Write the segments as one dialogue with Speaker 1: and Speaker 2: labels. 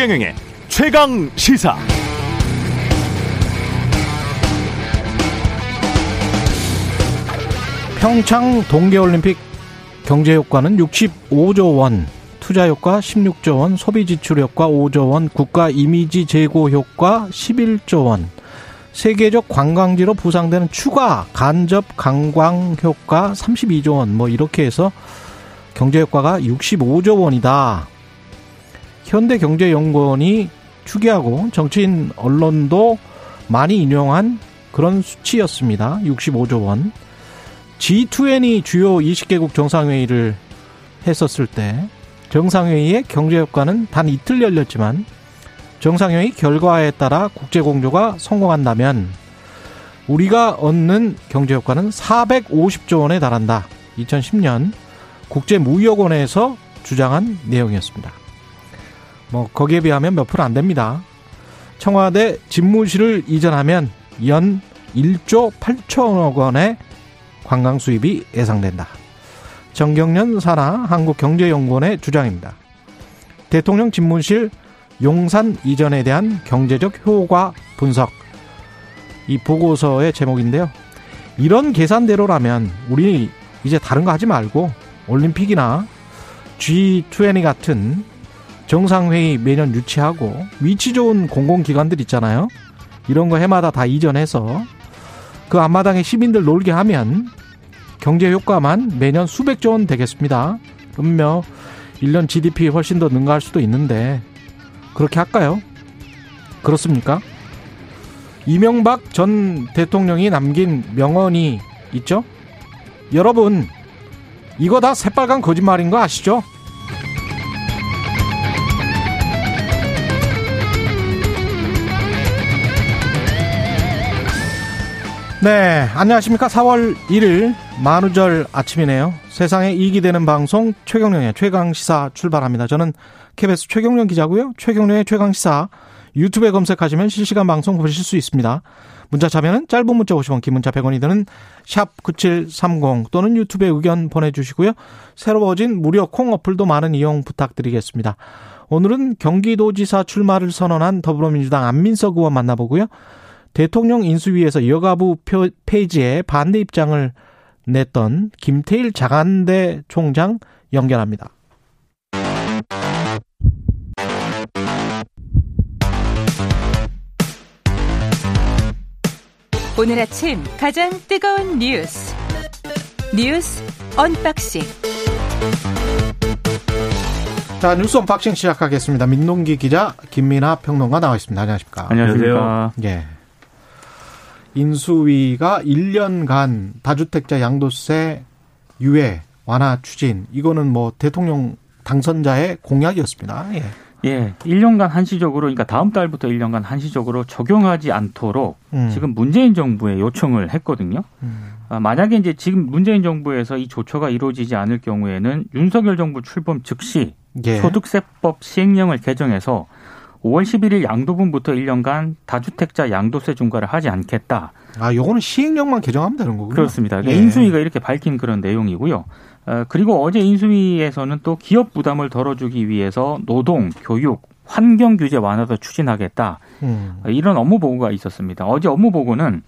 Speaker 1: 최경영의 최강 시사.
Speaker 2: 평창 동계올림픽 경제 효과는 65조 원, 투자 효과 16조 원, 소비 지출 효과 5조 원, 국가 이미지 제고 효과 11조 원, 세계적 관광지로 부상되는 추가 간접 관광 효과 32조 원, 뭐 이렇게 해서 경제 효과가 65조 원이다. 현대경제연구원이 추계하고 정치인 언론도 많이 인용한 그런 수치였습니다. 65조 원. G20 주요 20개국 정상회의를 했었을 때 정상회의의 경제 효과는 단 이틀 열렸지만 정상회의 결과에 따라 국제 공조가 성공한다면 우리가 얻는 경제 효과는 450조 원에 달한다. 2010년 국제무역원에서 주장한 내용이었습니다. 뭐 거기에 비하면 몇 프로 안 됩니다. 청와대 집무실을 이전하면 연 1조 8천억 원의 관광 수입이 예상된다. 정경련 산하 한국경제연구원의 주장입니다. 대통령 집무실 용산 이전에 대한 경제적 효과 분석. 이 보고서의 제목인데요. 이런 계산대로라면 우리 이제 다른 거 하지 말고 올림픽이나 G20 같은 정상회의 매년 유치하고 위치 좋은 공공기관들 있잖아요. 이런 거 해마다 다 이전해서 그 앞마당에 시민들 놀게 하면 경제 효과만 매년 수백조 원 되겠습니다. 그러면 1년 GDP 훨씬 더 능가할 수도 있는데 그렇게 할까요? 그렇습니까? 이명박 전 대통령이 남긴 명언이 있죠? 여러분, 이거 다 새빨간 거짓말인 거 아시죠? 네, 안녕하십니까. 4월 1일 만우절 아침이네요. 세상에 이익이 되는 방송 최경령의 최강시사 출발합니다. 저는 KBS 최경령 기자고요. 최경령의 최강시사 유튜브에 검색하시면 실시간 방송 보실 수 있습니다. 문자 참여는 짧은 문자 50원, 긴 문자 100원이 드는 샵 9730 또는 유튜브에 의견 보내주시고요. 새로워진 무료 콩 어플도 많은 이용 부탁드리겠습니다. 오늘은 경기도지사 출마를 선언한 더불어민주당 안민석 의원 만나보고요. 대통령 인수위에서 여가부 페이지에 반대 입장을 냈던 김태일 장한대 총장 연결합니다.
Speaker 3: 오늘 아침 가장 뜨거운 뉴스 뉴스 언박싱
Speaker 2: 자 뉴스 언박싱 시작하겠습니다. 민동기 기자 김민아 평론가 나와 있습니다. 안녕하십니까?
Speaker 4: 안녕하십니까?
Speaker 2: 예. 인수위가 1년간 다주택자 양도세 유예 완화 추진 이거는 뭐 대통령 당선자의 공약이었습니다. 예.
Speaker 4: 예, 1년간 한시적으로 그러니까 다음 달부터 1년간 한시적으로 적용하지 않도록 음. 지금 문재인 정부에 요청을 했거든요. 음. 아, 만약에 이제 지금 문재인 정부에서 이 조처가 이루어지지 않을 경우에는 윤석열 정부 출범 즉시 예. 소득세법 시행령을 개정해서 5월 11일 양도분부터 1년간 다주택자 양도세 중과를 하지 않겠다.
Speaker 2: 아, 요거는 시행령만 개정하면 되는 거군요.
Speaker 4: 그렇습니다. 그러니까 예. 인수위가 이렇게 밝힌 그런 내용이고요. 어, 그리고 어제 인수위에서는 또 기업 부담을 덜어주기 위해서 노동, 교육, 환경 규제 완화도 추진하겠다. 음. 이런 업무 보고가 있었습니다. 어제 업무 보고는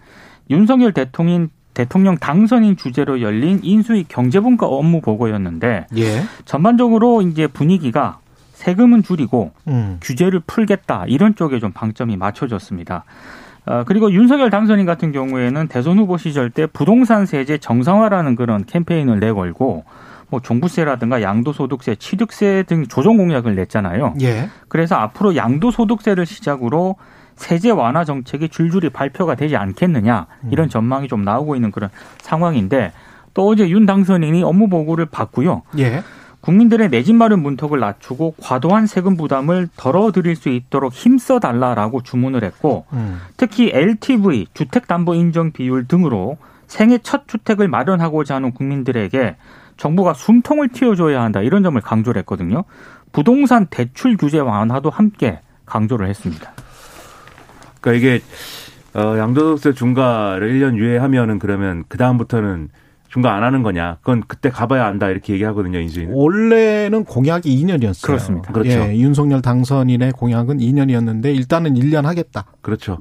Speaker 4: 윤석열 대통령 대통령 당선인 주제로 열린 인수위 경제분과 업무 보고였는데 예. 전반적으로 이제 분위기가 세금은 줄이고 음. 규제를 풀겠다 이런 쪽에 좀 방점이 맞춰졌습니다. 어, 그리고 윤석열 당선인 같은 경우에는 대선 후보 시절 때 부동산 세제 정상화라는 그런 캠페인을 내걸고 뭐 종부세라든가 양도소득세, 취득세 등 조정 공약을 냈잖아요. 예. 그래서 앞으로 양도소득세를 시작으로 세제 완화 정책이 줄줄이 발표가 되지 않겠느냐 이런 음. 전망이 좀 나오고 있는 그런 상황인데 또 어제 윤 당선인이 업무 보고를 받고요. 예. 국민들의 내 집 마련 문턱을 낮추고 과도한 세금 부담을 덜어드릴 수 있도록 힘써 달라라고 주문을 했고 음. 특히 LTV 주택담보 인정 비율 등으로 생애 첫 주택을 마련하고자 하는 국민들에게 정부가 숨통을 틔워줘야 한다 이런 점을 강조를 했거든요. 부동산 대출 규제 완화도 함께 강조를 했습니다.
Speaker 5: 그러니까 이게 어, 양도세 중과를 1년 유예하면은 그러면 그 다음부터는 중과 안 하는 거냐. 그건 그때 가봐야 안다 이렇게 얘기하거든요. 인수위는.
Speaker 2: 원래는 공약이 2년이었어요.
Speaker 4: 그렇습니다.
Speaker 5: 그렇죠.
Speaker 2: 예, 윤석열 당선인의 공약은 2년이었는데 일단은 1년 하겠다.
Speaker 5: 그렇죠.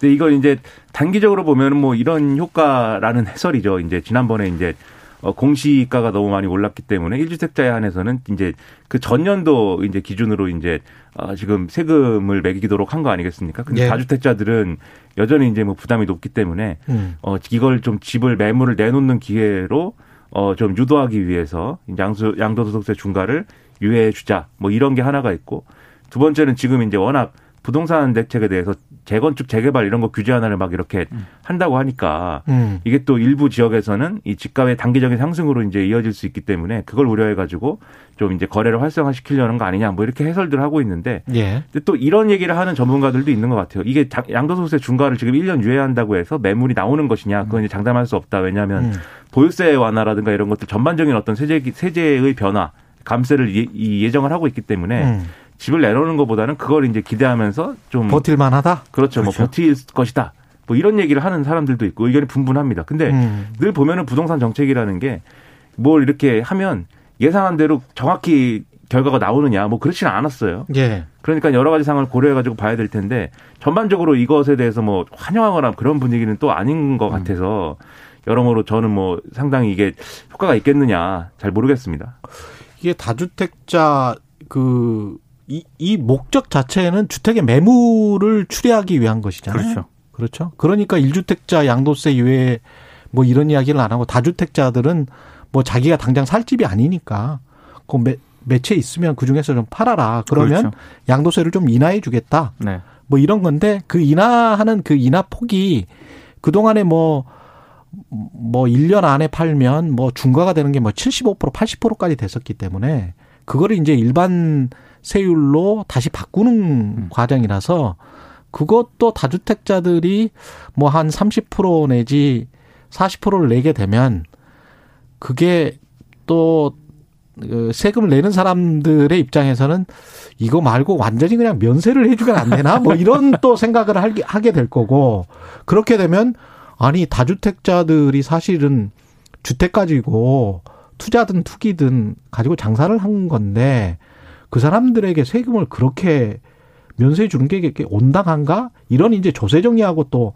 Speaker 5: 근데 이걸 이제 단기적으로 보면은 뭐 이런 효과라는 해설이죠. 이제 지난번에 이제 어, 공시가가 너무 많이 올랐기 때문에 1주택자에 한해서는 이제 그 전년도 이제 기준으로 이제 어, 지금 세금을 매기도록 한 거 아니겠습니까? 근데
Speaker 2: 예.
Speaker 5: 다주택자들은 여전히 이제 뭐 부담이 높기 때문에
Speaker 2: 음.
Speaker 5: 어, 이걸 좀 집을 매물을 내놓는 기회로 어, 좀 유도하기 위해서 양수, 양도소득세 중과를 유예해 주자. 뭐 이런 게 하나가 있고 두 번째는 지금 이제 워낙 부동산 대책에 대해서 재건축, 재개발 이런 거 규제 하나를 막 이렇게 한다고 하니까
Speaker 2: 음.
Speaker 5: 이게 또 일부 지역에서는 이 집값의 단기적인 상승으로 이제 이어질 수 있기 때문에 그걸 우려해 가지고 좀 이제 거래를 활성화시키려는 거 아니냐 뭐 이렇게 해설들을 하고 있는데
Speaker 2: 예.
Speaker 5: 근데 또 이런 얘기를 하는 전문가들도 있는 것 같아요. 이게 자- 양도소득세 중과를 지금 1년 유예한다고 해서 매물이 나오는 것이냐 그건 이제 장담할 수 없다. 왜냐하면
Speaker 2: 음.
Speaker 5: 보유세 완화라든가 이런 것들 전반적인 어떤 세제 세제의 변화 감세를 예, 이 예정을 하고 있기 때문에
Speaker 2: 음.
Speaker 5: 집을 내놓는 것보다는 그걸 이제 기대하면서 좀
Speaker 2: 버틸 만 하다?
Speaker 5: 그렇죠. 뭐
Speaker 4: 그렇죠.
Speaker 5: 버틸 것이다. 뭐 이런 얘기를 하는 사람들도 있고 의견이 분분합니다. 근데
Speaker 2: 음.
Speaker 5: 늘 보면은 부동산 정책이라는 게 뭘 이렇게 하면 예상한 대로 정확히 결과가 나오느냐 뭐 그렇지는 않았어요.
Speaker 2: 예.
Speaker 5: 그러니까 여러 가지 상황을 고려해 가지고 봐야 될 텐데 전반적으로 이것에 대해서 뭐 환영하거나 그런 분위기는 또 아닌 것 같아서 여러모로 저는 뭐 상당히 이게 효과가 있겠느냐 잘 모르겠습니다.
Speaker 2: 이게 다주택자 그 이, 이 목적 자체는 주택의 매물을 추리하기 위한 것이잖아요.
Speaker 4: 그렇죠.
Speaker 2: 그렇죠. 그러니까 1주택자 양도세 유예 뭐 이런 이야기를 안 하고 다주택자들은 뭐 자기가 당장 살 집이 아니니까 그 매, 매체 있으면 그 중에서 좀 팔아라. 그러면
Speaker 4: 그렇죠.
Speaker 2: 양도세를 좀 인하해 주겠다.
Speaker 4: 네.
Speaker 2: 뭐 이런 건데 그 인하하는 그 인하 폭이 그동안에 뭐, 뭐 1년 안에 팔면 뭐 중과가 되는 게 뭐 75% 80%까지 됐었기 때문에 그거를 이제 일반 세율로 다시 바꾸는 과정이라서 그것도 다주택자들이 뭐 한 30% 내지 40%를 내게 되면 그게 또그 세금을 내는 사람들의 입장에서는 이거 말고 완전히 그냥 면세를 해주면 안 되나? 뭐 이런 또 생각을 하게 될 거고 그렇게 되면 아니 다주택자들이 사실은 주택 가지고 투자든 투기든 가지고 장사를 한 건데 그 사람들에게 세금을 그렇게 면세해 주는 게 이게 온당한가? 이런 이제 조세 정리하고 또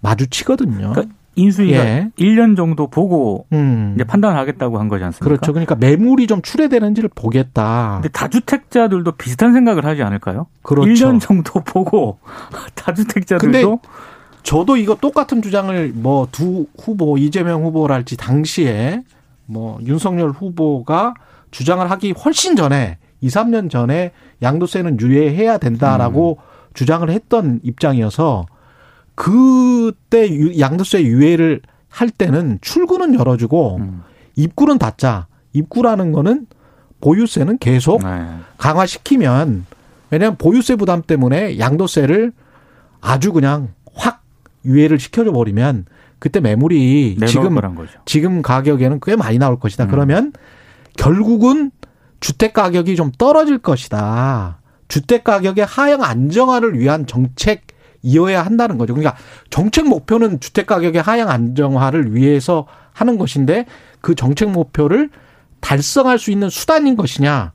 Speaker 2: 마주치거든요.
Speaker 4: 그러니까 인수위가
Speaker 2: 예.
Speaker 4: 1년 정도 보고
Speaker 2: 음.
Speaker 4: 이제 판단하겠다고 한 거지 않습니까?
Speaker 2: 그렇죠. 그러니까 매물이 좀 출해되는지를 보겠다.
Speaker 4: 근데 다주택자들도 비슷한 생각을 하지 않을까요?
Speaker 2: 그렇죠.
Speaker 4: 1년 정도 보고 다주택자들도
Speaker 2: 저도 이거 똑같은 주장을 뭐 두 후보 이재명 후보랄지 당시에 뭐 윤석열 후보가 주장을 하기 훨씬 전에 2, 3년 전에 양도세는 유예해야 된다라고 주장을 했던 입장이어서 그때 유- 양도세 유예를 할 때는 출구는 열어주고
Speaker 4: 음.
Speaker 2: 입구는 닫자. 입구라는 거는 보유세는 계속
Speaker 4: 네.
Speaker 2: 강화시키면 왜냐하면 보유세 부담 때문에 양도세를 아주 그냥 확 유예를 시켜줘 버리면 그때 매물이 지금. 지금 가격에는 꽤 많이 나올 것이다.
Speaker 4: 음.
Speaker 2: 그러면 결국은 주택 가격이 좀 떨어질 것이다. 주택 가격의 하향 안정화를 위한 정책 이어야 한다는 거죠. 그러니까 정책 목표는 주택 가격의 하향 안정화를 위해서 하는 것인데 그 정책 목표를 달성할 수 있는 수단인 것이냐.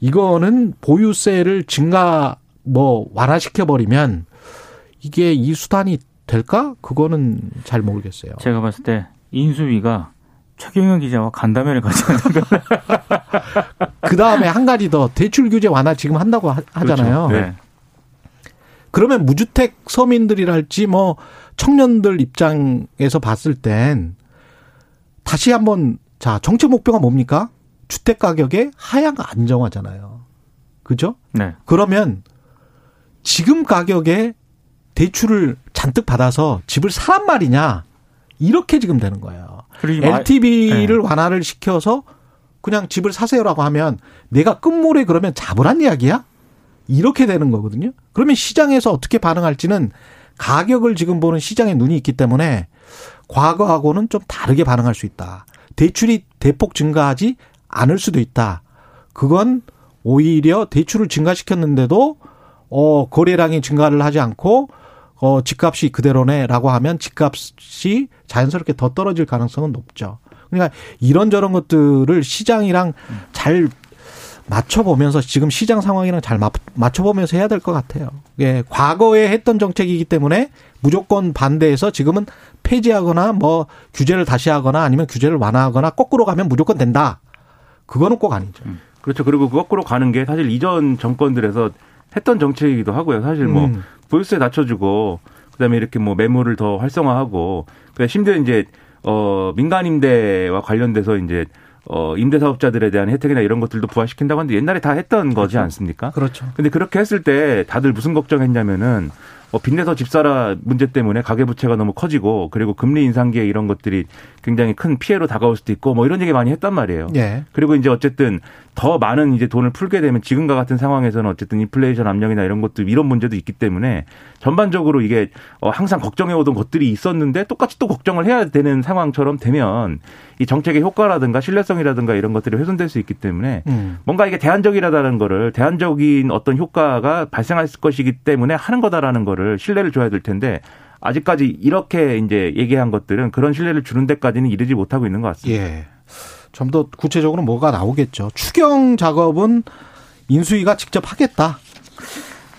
Speaker 2: 이거는 보유세를 증가 뭐 완화시켜 버리면 이게 이 수단이 될까? 그거는 잘 모르겠어요.
Speaker 4: 제가 봤을 때 인수위가 최경영 기자와 간담회를 가져야 된다.
Speaker 2: 그 다음에 한 가지 더 대출 규제 완화 지금 한다고 하- 하잖아요.
Speaker 4: 그렇죠. 네.
Speaker 2: 그러면 무주택 서민들이랄지 뭐 청년들 입장에서 봤을 땐 다시 한번 자 정책 목표가 뭡니까? 주택 가격의 하향 안정화잖아요. 그죠?
Speaker 4: 네.
Speaker 2: 그러면 지금 가격에 대출을 잔뜩 받아서 집을 사란 말이냐? 이렇게 지금 되는 거예요. LTV를
Speaker 4: 네.
Speaker 2: 완화를 시켜서 그냥 집을 사세요라고 하면 내가 끝물에 그러면 잡으란 이야기야? 이렇게 되는 거거든요. 그러면 시장에서 어떻게 반응할지는 가격을 지금 보는 시장에 눈이 있기 때문에 과거하고는 좀 다르게 반응할 수 있다. 대출이 대폭 증가하지 않을 수도 있다. 그건 오히려 대출을 증가시켰는데도 어 거래량이 증가를 하지 않고 어, 집값이 그대로네라고 하면 집값이 자연스럽게 더 떨어질 가능성은 높죠. 그러니까 이런저런 것들을 시장이랑 잘 맞춰보면서 지금 시장 상황이랑 잘 맞춰보면서 해야 될 것 같아요. 예, 과거에 했던 정책이기 때문에 무조건 반대해서 지금은 폐지하거나 뭐 규제를 다시 하거나 아니면 규제를 완화하거나 거꾸로 가면 무조건 된다. 그거는 꼭 아니죠. 음.
Speaker 5: 그렇죠. 그리고 그 거꾸로 가는 게 사실 이전 정권들에서 했던 정책이기도 하고요. 사실 뭐 음. 보유세 낮춰주고 그다음에 이렇게 뭐 매물을 더 활성화하고 그러니까 심지어 이제 어 민간 임대와 관련돼서 이제 어, 임대 사업자들에 대한 혜택이나 이런 것들도 부활시킨다고 하는데 옛날에 다 했던 거지 그렇죠. 않습니까?
Speaker 2: 그렇죠.
Speaker 5: 근데 그렇게 했을 때 다들 무슨 걱정했냐면은 뭐 빚내서 집사라 문제 때문에 가계부채가 너무 커지고 그리고 금리 인상기에 이런 것들이 굉장히 큰 피해로 다가올 수도 있고 뭐 이런 얘기 많이 했단 말이에요.
Speaker 2: 예.
Speaker 5: 그리고 이제 어쨌든 더 많은 이제 돈을 풀게 되면 지금과 같은 상황에서는 어쨌든 인플레이션 압력이나 이런 것들 이런 문제도 있기 때문에 전반적으로 이게 어 항상 걱정해 오던 것들이 있었는데 똑같이 또 걱정을 해야 되는 상황처럼 되면 이 정책의 효과라든가 신뢰성이라든가 이런 것들이 훼손될 수 있기 때문에 음. 뭔가 이게 대안적이라는 거를 대안적인 어떤 효과가 발생할 것이기 때문에 하는 거다라는 거를 신뢰를 줘야 될 텐데 아직까지 이렇게 이제 얘기한 것들은 그런 신뢰를 주는 데까지는 이르지 못하고 있는 것 같습니다.
Speaker 2: 예. 좀 더 구체적으로 뭐가 나오겠죠. 추경 작업은 인수위가 직접 하겠다.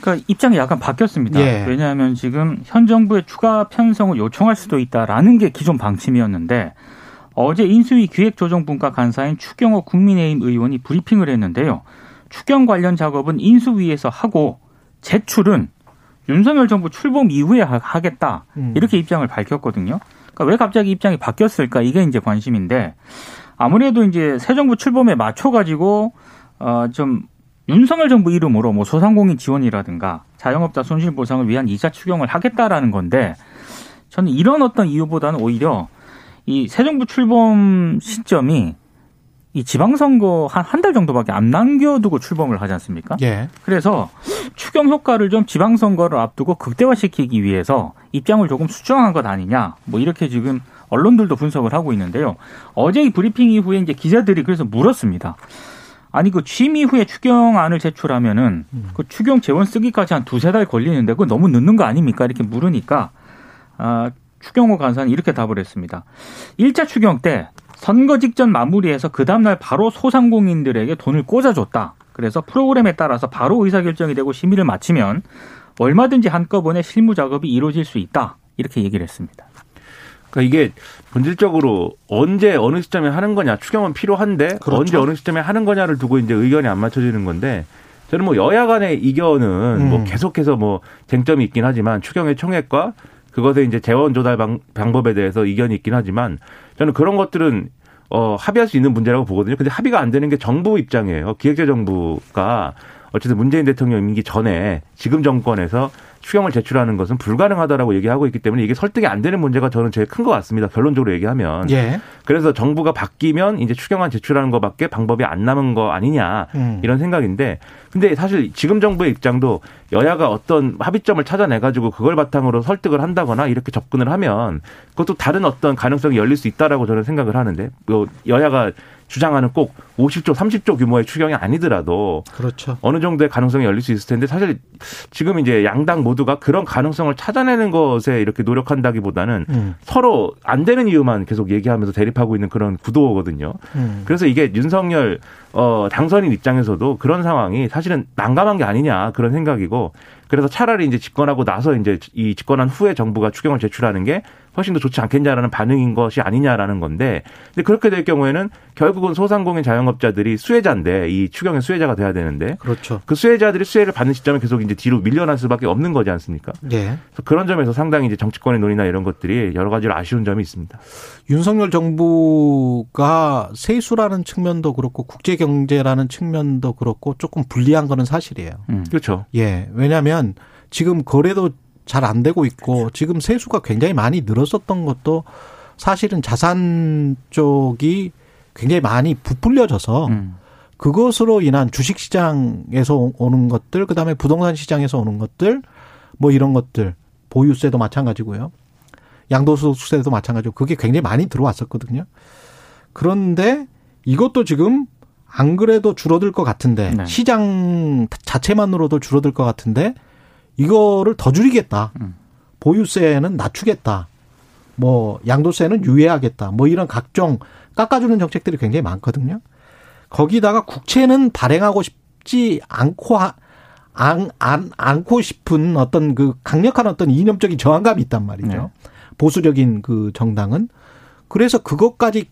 Speaker 4: 그러니까 입장이 약간 바뀌었습니다. 예. 왜냐하면 지금 현 정부의 추가 편성을 요청할 수도 있다라는 게 기존 방침이었는데 어제 인수위 기획조정분과 간사인 추경호 국민의힘 의원이 브리핑을 했는데요. 추경 관련 작업은 인수위에서 하고 제출은 윤석열 정부 출범 이후에 하겠다 음. 이렇게 입장을 밝혔거든요. 그러니까 왜 갑자기 입장이 바뀌었을까 이게 이제 관심인데 아무래도 이제 새 정부 출범에 맞춰 가지고 어좀 윤석열 정부 이름으로 뭐 소상공인 지원이라든가 자영업자 손실 보상을 위한 이자 추경을 하겠다라는 건데 저는 이런 어떤 이유보다는 오히려 이 새 정부 출범 시점이 이 지방선거 한 한 달 정도밖에 안 남겨두고 출범을 하지 않습니까?
Speaker 2: 예.
Speaker 4: 그래서 추경 효과를 좀 지방선거를 앞두고 극대화시키기 위해서 입장을 조금 수정한 것 아니냐. 뭐 이렇게 지금 언론들도 분석을 하고 있는데요. 어제 이 브리핑 이후에 이제 기자들이 그래서 물었습니다. 아니 그 취임 이후에 추경안을 제출하면은 음. 그 추경 재원 쓰기까지 한 두세 달 걸리는데 그거 너무 늦는 거 아닙니까? 이렇게 물으니까 아 추경호 간사는 이렇게 답을 했습니다. 1차 추경 때 선거 직전 마무리해서 그 다음날 바로 소상공인들에게 돈을 꽂아줬다. 그래서 프로그램에 따라서 바로 의사결정이 되고 심의를 마치면 얼마든지 한꺼번에 실무 작업이 이루어질 수 있다. 이렇게 얘기를 했습니다.
Speaker 5: 그러니까 이게 본질적으로 언제 어느 시점에 하는 거냐 추경은 필요한데 그렇죠. 언제 어느 시점에 하는 거냐를 두고 이제 의견이 안 맞춰지는 건데 저는 뭐 여야 간의 이견은 뭐 음. 뭐 계속해서 뭐 쟁점이 있긴 하지만 추경의 총액과 그것의 이제 재원 조달 방, 방법에 대해서 이견이 있긴 하지만 저는 그런 것들은 어, 합의할 수 있는 문제라고 보거든요. 근데 합의가 안 되는 게 정부 입장이에요. 기획재정부가 어쨌든 문재인 대통령 임기 전에 지금 정권에서 추경을 제출하는 것은 불가능하다라고 얘기하고 있기 때문에 이게 설득이 안 되는 문제가 저는 제일 큰 것 같습니다. 결론적으로 얘기하면.
Speaker 2: 예.
Speaker 5: 그래서 정부가 바뀌면 이제 추경안 제출하는 것밖에 방법이 안 남은 거 아니냐 음. 이런 생각인데 근데 사실 지금 정부의 입장도 여야가 어떤 합의점을 찾아내 가지고 그걸 바탕으로 설득을 한다거나 이렇게 접근을 하면 그것도 다른 어떤 가능성이 열릴 수 있다라고 저는 생각을 하는데 뭐 여야가 주장하는 꼭 50조, 30조 규모의 추경이 아니더라도
Speaker 2: 그렇죠.
Speaker 5: 어느 정도의 가능성이 열릴 수 있을 텐데 사실 지금 이제 양당 모두가 그런 가능성을 찾아내는 것에 이렇게 노력한다기보다는 음. 서로 안 되는 이유만 계속 얘기하면서 대립하고 있는 그런 구도거든요. 음. 그래서 이게 윤석열 어 당선인 입장에서도 그런 상황이 사실은 난감한 게 아니냐 그런 생각이고 그래서 차라리 이제 집권하고 나서 이제 이 집권한 후에 정부가 추경을 제출하는 게 훨씬 더 좋지 않겠냐라는 반응인 것이 아니냐라는 건데 근데 그렇게 될 경우에는 결국은 소상공인 자영업자들이 수혜자인데 이 추경의 수혜자가 돼야 되는데
Speaker 2: 그렇죠.
Speaker 5: 그 수혜자들이 수혜를 받는 시점에 계속 이제 뒤로 밀려날 수밖에 없는 거지 않습니까?
Speaker 2: 예.
Speaker 5: 그래서 그런 점에서 상당히 이제 정치권의 논의나 이런 것들이 여러 가지로 아쉬운 점이 있습니다.
Speaker 2: 윤석열 정부가 세수라는 측면도 그렇고 국제 경제라는 측면도 그렇고 조금 불리한 거는 사실이에요.
Speaker 5: 음. 그렇죠.
Speaker 2: 예. 왜냐하면 지금 거래도 잘 안 되고 있고 지금 세수가 굉장히 많이 늘었었던 것도 사실은 자산 쪽이 굉장히 많이 부풀려져서 음. 그것으로 인한 주식 시장에서 오는 것들 그다음에 부동산 시장에서 오는 것들 뭐 이런 것들 보유세도 마찬가지고요. 양도소득세도 마찬가지고 그게 굉장히 많이 들어왔었거든요. 그런데 이것도 지금 안 그래도 줄어들 것 같은데 네. 시장 자체만으로도 줄어들 것 같은데 이거를 더 줄이겠다. 음. 보유세는 낮추겠다. 뭐 양도세는 유예하겠다. 뭐 이런 각종 깎아주는 정책들이 굉장히 많거든요. 거기다가 국채는 발행하고 싶지 않고 하, 안, 안, 않고 싶은 어떤 그 강력한 어떤 이념적인 저항감이 있단 말이죠. 네. 보수적인 그 정당은. 그래서 그것까지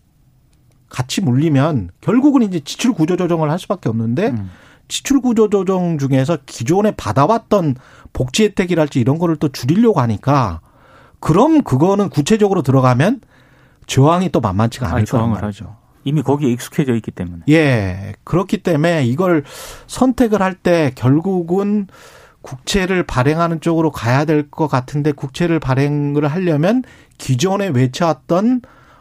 Speaker 2: 같이 물리면 결국은 이제 지출 구조 조정을 할 수밖에 없는데 음. 지출 구조 조정 중에서 기존에 받아왔던 복지 혜택이랄지 이런 거를 또 줄이려고 하니까 그럼 그거는 구체적으로 들어가면 저항이 또 만만치가 않을 거란 말이죠.
Speaker 4: 이미 거기에 익숙해져 있기 때문에.
Speaker 2: 예. 그렇기 때문에 이걸 선택을 할 때 결국은 국채를 발행하는 쪽으로 가야 될 것 같은데 국채를 발행을 하려면 기존에 외쳐왔던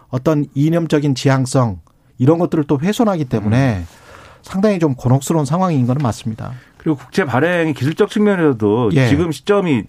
Speaker 2: 어떤 이념적인 지향성 이런 것들을 또 훼손하기 때문에 음. 상당히 좀 곤혹스러운 상황인 거는 맞습니다.
Speaker 5: 그리고 국채 발행이 기술적 측면에서도 예. 지금 시점이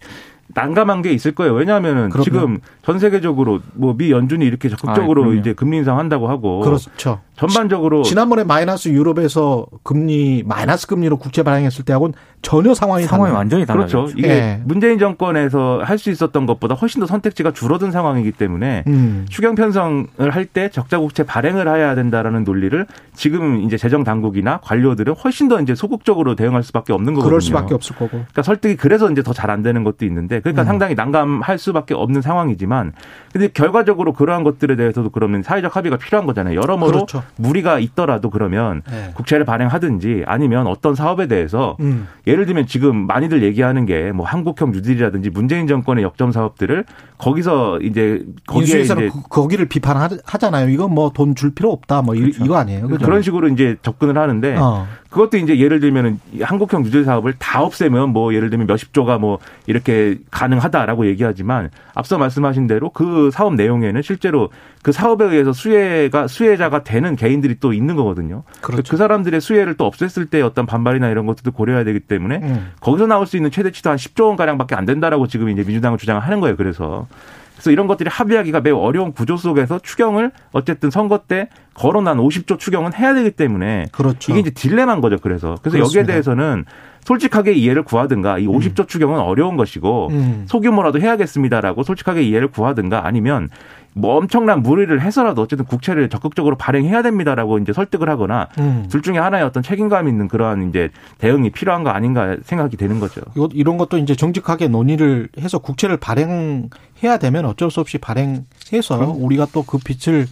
Speaker 5: 난감한 게 있을 거예요. 왜냐하면은 그럼요. 지금 전 세계적으로 뭐 미 연준이 이렇게 적극적으로 아, 이제 금리 인상한다고 하고
Speaker 2: 그렇죠.
Speaker 5: 전반적으로
Speaker 2: 지난번에 마이너스 유럽에서 금리 마이너스 금리로 국채 발행했을 때하고는 전혀 상황이
Speaker 4: 상황이 달라요. 완전히
Speaker 5: 달라요. 그렇죠. 이게 네. 문재인 정권에서 할 수 있었던 것보다 훨씬 더 선택지가 줄어든 상황이기 때문에 음. 추경 편성을 할 때 적자 국채 발행을 해야 된다라는 논리를 지금 이제 재정 당국이나 관료들은 훨씬 더 이제 소극적으로 대응할 수밖에 없는 거거든요.
Speaker 2: 그럴 수밖에 없을 거고.
Speaker 5: 그러니까 설득이 그래서 이제 더 잘 안 되는 것도 있는데 그러니까 음. 상당히 난감할 수밖에 없는 상황이지만 근데 결과적으로 그러한 것들에 대해서도 그러면 사회적 합의가 필요한 거잖아요. 여러모로 그렇죠. 무리가 있더라도 그러면 네. 국채를 발행하든지 아니면 어떤 사업에 대해서 음. 예를 들면 지금 많이들 얘기하는 게 뭐 한국형 뉴딜이라든지 문재인 정권의 역점 사업들을 거기서 이제
Speaker 2: 거기에 이제 그, 거기를 비판하잖아요. 이거 뭐돈 줄 필요 없다. 뭐 그렇죠. 이거 아니에요.
Speaker 5: 그죠? 그런 식으로 이제 접근을 하는데 어. 그것도 이제 예를 들면은 한국형 뉴딜 사업을 다 없애면 뭐 예를 들면 몇십 조가 뭐 이렇게 가능하다라고 얘기하지만 앞서 말씀하신 대로 그 사업 내용에는 실제로 그 사업에 의해서 수혜가 수혜자가 되는 개인들이 또 있는 거거든요. 그렇죠. 그 사람들의 수혜를 또 없앴을 때 어떤 반발이나 이런 것들도 고려해야 되기 때문에 음. 거기서 나올 수 있는 최대치도 한 10조 원 가량밖에 안 된다라고 지금 이제 민주당은 주장을 하는 거예요. 그래서 그래서 이런 것들이 합의하기가 매우 어려운 구조 속에서 추경을 어쨌든 선거 때 거론한 50조 추경은 해야 되기 때문에 그렇죠. 이게 이제 딜레마인 거죠. 그래서 그래서 그렇습니다. 여기에 대해서는 솔직하게 이해를 구하든가 이 50조 음. 추경은 어려운 것이고 음. 소규모라도 해야겠습니다라고 솔직하게 이해를 구하든가 아니면 뭐 엄청난 무리를 해서라도 어쨌든 국채를 적극적으로 발행해야 됩니다라고 이제 설득을 하거나 음. 둘 중에 하나의 어떤 책임감 있는 그러한 이제 대응이 필요한 거 아닌가 생각이 되는 거죠.
Speaker 2: 이런 것도 이제 정직하게 논의를 해서 국채를 발행해야 되면 어쩔 수 없이 발행해서 그럼. 우리가 또그 빚을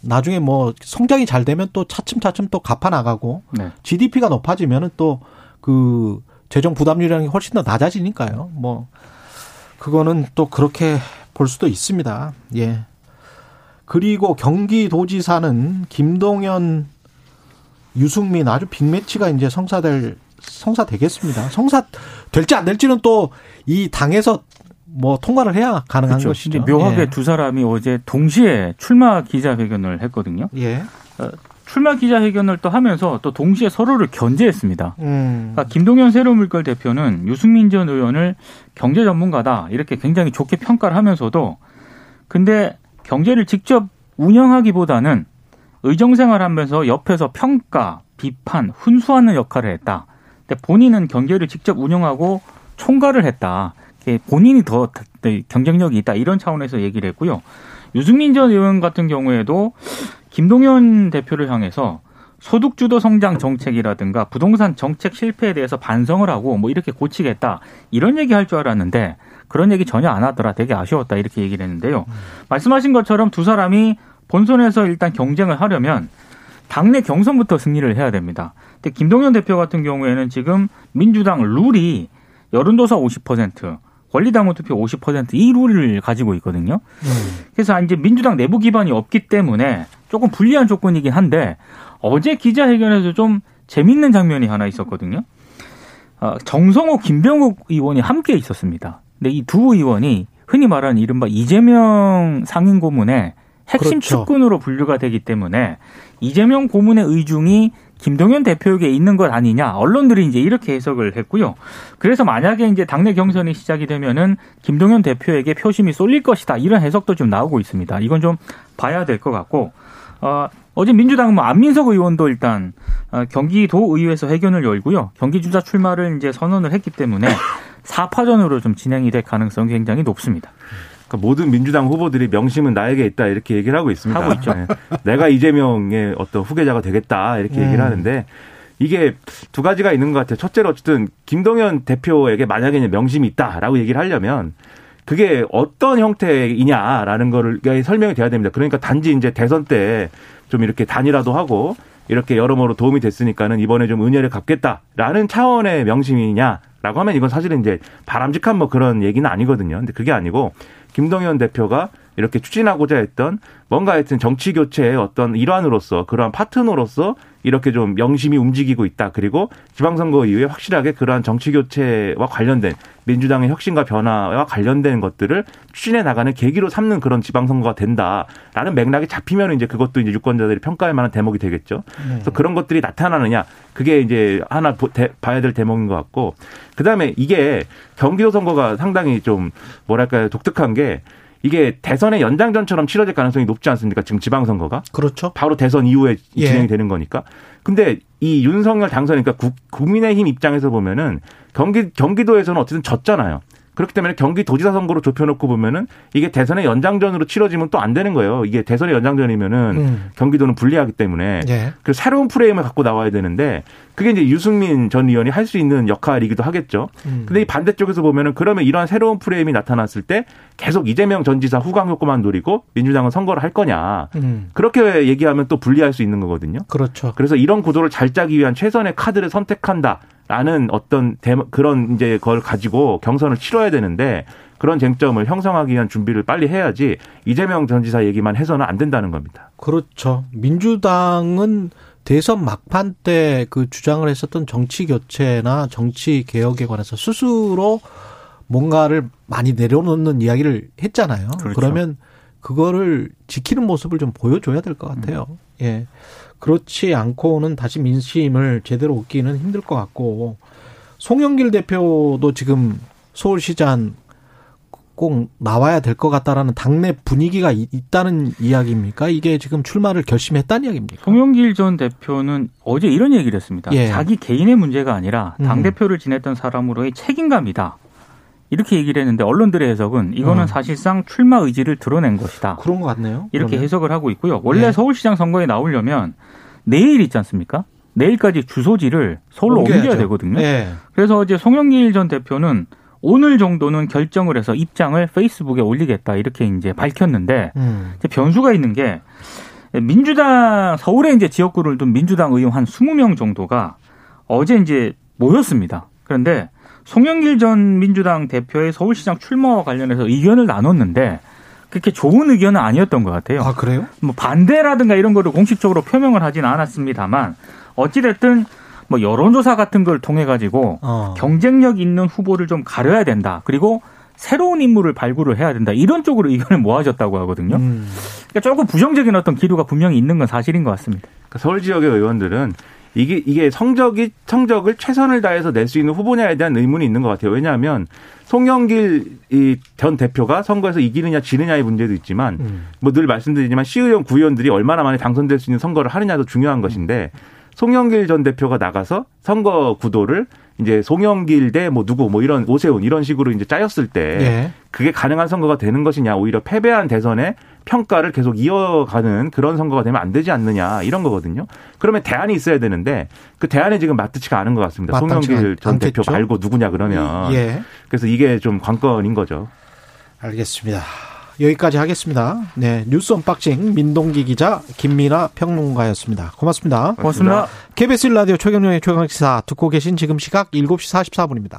Speaker 2: 나중에 뭐 성장이 잘 되면 또 차츰차츰 또 갚아 나가고 네. GDP가 높아지면은 또 그 재정 부담률이 훨씬 더 낮아지니까요. 뭐 그거는 또 그렇게 볼 수도 있습니다. 예. 그리고 경기도지사는 김동연, 유승민 아주 빅매치가 이제 성사될 성사 되겠습니다. 성사 될지 안 될지는 또 이 당에서 뭐 통과를 해야 가능한 그렇죠. 것이죠.
Speaker 4: 묘하게 예. 두 사람이 어제 동시에 출마 기자회견을 했거든요. 예. 어, 출마 기자회견을 또 하면서 또 동시에 서로를 견제했습니다. 음. 그러니까 김동연 새로물결 대표는 유승민 전 의원을 경제 전문가다 이렇게 굉장히 좋게 평가를 하면서도 근데 경제를 직접 운영하기보다는 의정 생활하면서 옆에서 평가, 비판, 훈수하는 역할을 했다. 근데 본인은 경제를 직접 운영하고 총괄을 했다. 본인이 더 경쟁력이 있다 이런 차원에서 얘기를 했고요. 유승민 전 의원 같은 경우에도 김동연 대표를 향해서 소득주도 성장 정책이라든가 부동산 정책 실패에 대해서 반성을 하고 뭐 이렇게 고치겠다 이런 얘기 할 줄 알았는데 그런 얘기 전혀 안 하더라 되게 아쉬웠다 이렇게 얘기를 했는데요. 음. 말씀하신 것처럼 두 사람이 본선에서 일단 경쟁을 하려면 당내 경선부터 승리를 해야 됩니다. 근데 김동연 대표 같은 경우에는 지금 민주당 룰이 여론조사 50%, 권리당원 투표 50%이 룰을 가지고 있거든요. 음. 그래서 이제 민주당 내부 기반이 없기 때문에 조금 불리한 조건이긴 한데 어제 기자회견에서 좀 재밌는 장면이 하나 있었거든요. 어, 정성호, 김병욱 의원이 함께 있었습니다. 근데 이 두 의원이 흔히 말하는 이른바 이재명 상임 고문의 핵심 그렇죠. 측근으로 분류가 되기 때문에 이재명 고문의 의중이 김동연 대표에게 있는 것 아니냐 언론들이 이제 이렇게 해석을 했고요. 그래서 만약에 이제 당내 경선이 시작이 되면은 김동연 대표에게 표심이 쏠릴 것이다 이런 해석도 좀 나오고 있습니다. 이건 좀 봐야 될 것 같고 어, 어제 민주당은 뭐 안민석 의원도 일단 어, 경기도 의회에서 회견을 열고요. 경기주자 출마를 이제 선언을 했기 때문에 4파전으로 좀 진행이 될 가능성이 굉장히 높습니다.
Speaker 5: 그러니까 모든 민주당 후보들이 명심은 나에게 있다 이렇게 얘기를 하고 있습니다.
Speaker 4: 하고 있죠.
Speaker 5: 네. 내가 이재명의 어떤 후계자가 되겠다 이렇게 얘기를
Speaker 2: 음.
Speaker 5: 하는데 이게 두 가지가 있는 것 같아요. 첫째로 어쨌든 김동연 대표에게 만약에 명심이 있다라고 얘기를 하려면 그게 어떤 형태이냐라는 거를 설명이 돼야 됩니다. 그러니까 단지 이제 대선 때 좀 이렇게 단일화도 하고 이렇게 여러모로 도움이 됐으니까는 이번에 좀 은혜를 갚겠다라는 차원의 명심이냐 라고 하면 이건 사실은 이제 바람직한 뭐 그런 얘기는 아니거든요. 근데 그게 아니고 김동연 대표가 이렇게 추진하고자 했던 뭔가 하여튼 정치 교체의 어떤 일환으로서 그러한 파트너로서 이렇게 좀 명심이 움직이고 있다. 그리고 지방선거 이후에 확실하게 그러한 정치 교체와 관련된 민주당의 혁신과 변화와 관련된 것들을 추진해 나가는 계기로 삼는 그런 지방선거가 된다라는 맥락이 잡히면 이제 그것도 이제 유권자들이 평가할 만한 대목이 되겠죠. 그래서 그런 것들이 나타나느냐 그게 이제 하나 봐야 될 대목인 것 같고 그 다음에 이게 경기도 선거가 상당히 좀 뭐랄까요 독특한 게 이게 대선의 연장전처럼 치러질 가능성이 높지 않습니까? 지금 지방선거가
Speaker 2: 그렇죠.
Speaker 5: 바로 대선 이후에
Speaker 2: 예.
Speaker 5: 진행이 되는 거니까. 근데 이 윤석열 당선이니까 국- 국민의힘 입장에서 보면은 경기 경기도에서는 어쨌든 졌잖아요. 그렇기 때문에 경기도지사 선거로 좁혀놓고 보면은 이게 대선의 연장전으로 치러지면 또 안 되는 거예요. 이게 대선의 연장전이면은
Speaker 2: 음.
Speaker 5: 경기도는 불리하기 때문에
Speaker 2: 예.
Speaker 5: 그 새로운 프레임을 갖고 나와야 되는데 그게 이제 유승민 전 의원이 할 수 있는 역할이기도 하겠죠.
Speaker 2: 음.
Speaker 5: 근데 이 반대쪽에서 보면은 그러면 이러한 새로운 프레임이 나타났을 때 계속 이재명 전 지사 후광 효과만 노리고 민주당은 선거를 할 거냐.
Speaker 2: 음.
Speaker 5: 그렇게 얘기하면 또 불리할 수 있는 거거든요.
Speaker 2: 그렇죠.
Speaker 5: 그래서 이런 구도를 잘 짜기 위한 최선의 카드를 선택한다 라는 어떤 대- 그런 이제 걸 가지고 경선을 치러야 되는데 그런 쟁점을 형성하기 위한 준비를 빨리 해야지 이재명 전 지사 얘기만 해서는 안 된다는 겁니다.
Speaker 2: 그렇죠. 민주당은 대선 막판 때 그 주장을 했었던 정치 교체나 정치 개혁에 관해서 스스로 뭔가를 많이 내려놓는 이야기를 했잖아요.
Speaker 4: 그렇죠.
Speaker 2: 그러면 그거를 지키는 모습을 좀 보여줘야 될 것 같아요. 예. 그렇지 않고는 다시 민심을 제대로 얻기는 힘들 것 같고 송영길 대표도 지금 서울시장 꼭 나와야 될 것 같다라는 당내 분위기가 이- 있다는 이야기입니까? 이게 지금 출마를 결심했다는 이야기입니까?
Speaker 4: 송영길 전 대표는 어제 이런 얘기를 했습니다.
Speaker 2: 예.
Speaker 4: 자기 개인의 문제가 아니라 당
Speaker 2: 음.
Speaker 4: 대표를 지냈던 사람으로의 책임감이다. 이렇게 얘기를 했는데 언론들의 해석은 이거는
Speaker 2: 어.
Speaker 4: 사실상 출마 의지를 드러낸 것이다.
Speaker 2: 그런 것 같네요.
Speaker 4: 이렇게
Speaker 2: 그러면.
Speaker 4: 해석을 하고 있고요. 원래
Speaker 2: 예.
Speaker 4: 서울시장 선거에 나오려면 내일 있지 않습니까? 내일까지 주소지를 서울로 옮겨야
Speaker 2: 옮겨야죠.
Speaker 4: 되거든요.
Speaker 2: 예.
Speaker 4: 그래서 어제 송영길 전 대표는 오늘 정도는 결정을 해서 입장을 페이스북에 올리겠다 이렇게 이제 밝혔는데
Speaker 2: 음.
Speaker 4: 이제 변수가 있는 게 민주당 서울에 이제 지역구를 둔 민주당 의원 한 20명 정도가 어제 이제 모였습니다. 그런데 송영길 전 민주당 대표의 서울시장 출마와 관련해서 의견을 나눴는데 그렇게 좋은 의견은 아니었던 것 같아요.
Speaker 2: 아 그래요?
Speaker 4: 뭐 반대라든가 이런 거를 공식적으로 표명을 하지는 않았습니다만 어찌 됐든 뭐 여론조사 같은 걸 통해 가지고
Speaker 2: 어.
Speaker 4: 경쟁력 있는 후보를 좀 가려야 된다. 그리고 새로운 인물을 발굴을 해야 된다. 이런 쪽으로 의견을 모아졌다고 하거든요.
Speaker 2: 음.
Speaker 4: 그러니까 조금 부정적인 어떤 기류가 분명히 있는 건 사실인 것 같습니다.
Speaker 5: 그러니까 서울 지역의 의원들은 이게 이게 성적이 성적을 최선을 다해서 낼 수 있는 후보냐에 대한 의문이 있는 것 같아요. 왜냐하면 송영길 이전 대표가 선거에서 이기느냐 지느냐의 문제도 있지만
Speaker 2: 음.
Speaker 5: 뭐늘 말씀드리지만 시의원 구의원들이 얼마나 많이 당선될 수 있는 선거를 하느냐도 중요한 것인데 송영길 전 대표가 나가서 선거 구도를 이제 송영길 대 뭐 누구 뭐 이런 오세훈 이런 식으로 이제 짜였을 때
Speaker 2: 예.
Speaker 5: 그게 가능한 선거가 되는 것이냐 오히려 패배한 대선의 평가를 계속 이어가는 그런 선거가 되면 안 되지 않느냐 이런 거거든요. 그러면 대안이 있어야 되는데 그 대안이 지금 맞닿지가 않은 것 같습니다. 송영길 전
Speaker 2: 않겠죠?
Speaker 5: 대표 말고 누구냐 그러면
Speaker 2: 예.
Speaker 5: 그래서 이게 좀 관건인 거죠.
Speaker 2: 알겠습니다. 여기까지 하겠습니다. 네, 뉴스 언박싱 민동기 기자 김민아 평론가였습니다. 고맙습니다.
Speaker 4: 고맙습니다.
Speaker 2: KBS 라디오 최경영의 최강시사 듣고 계신 지금 시각 7시 44분입니다.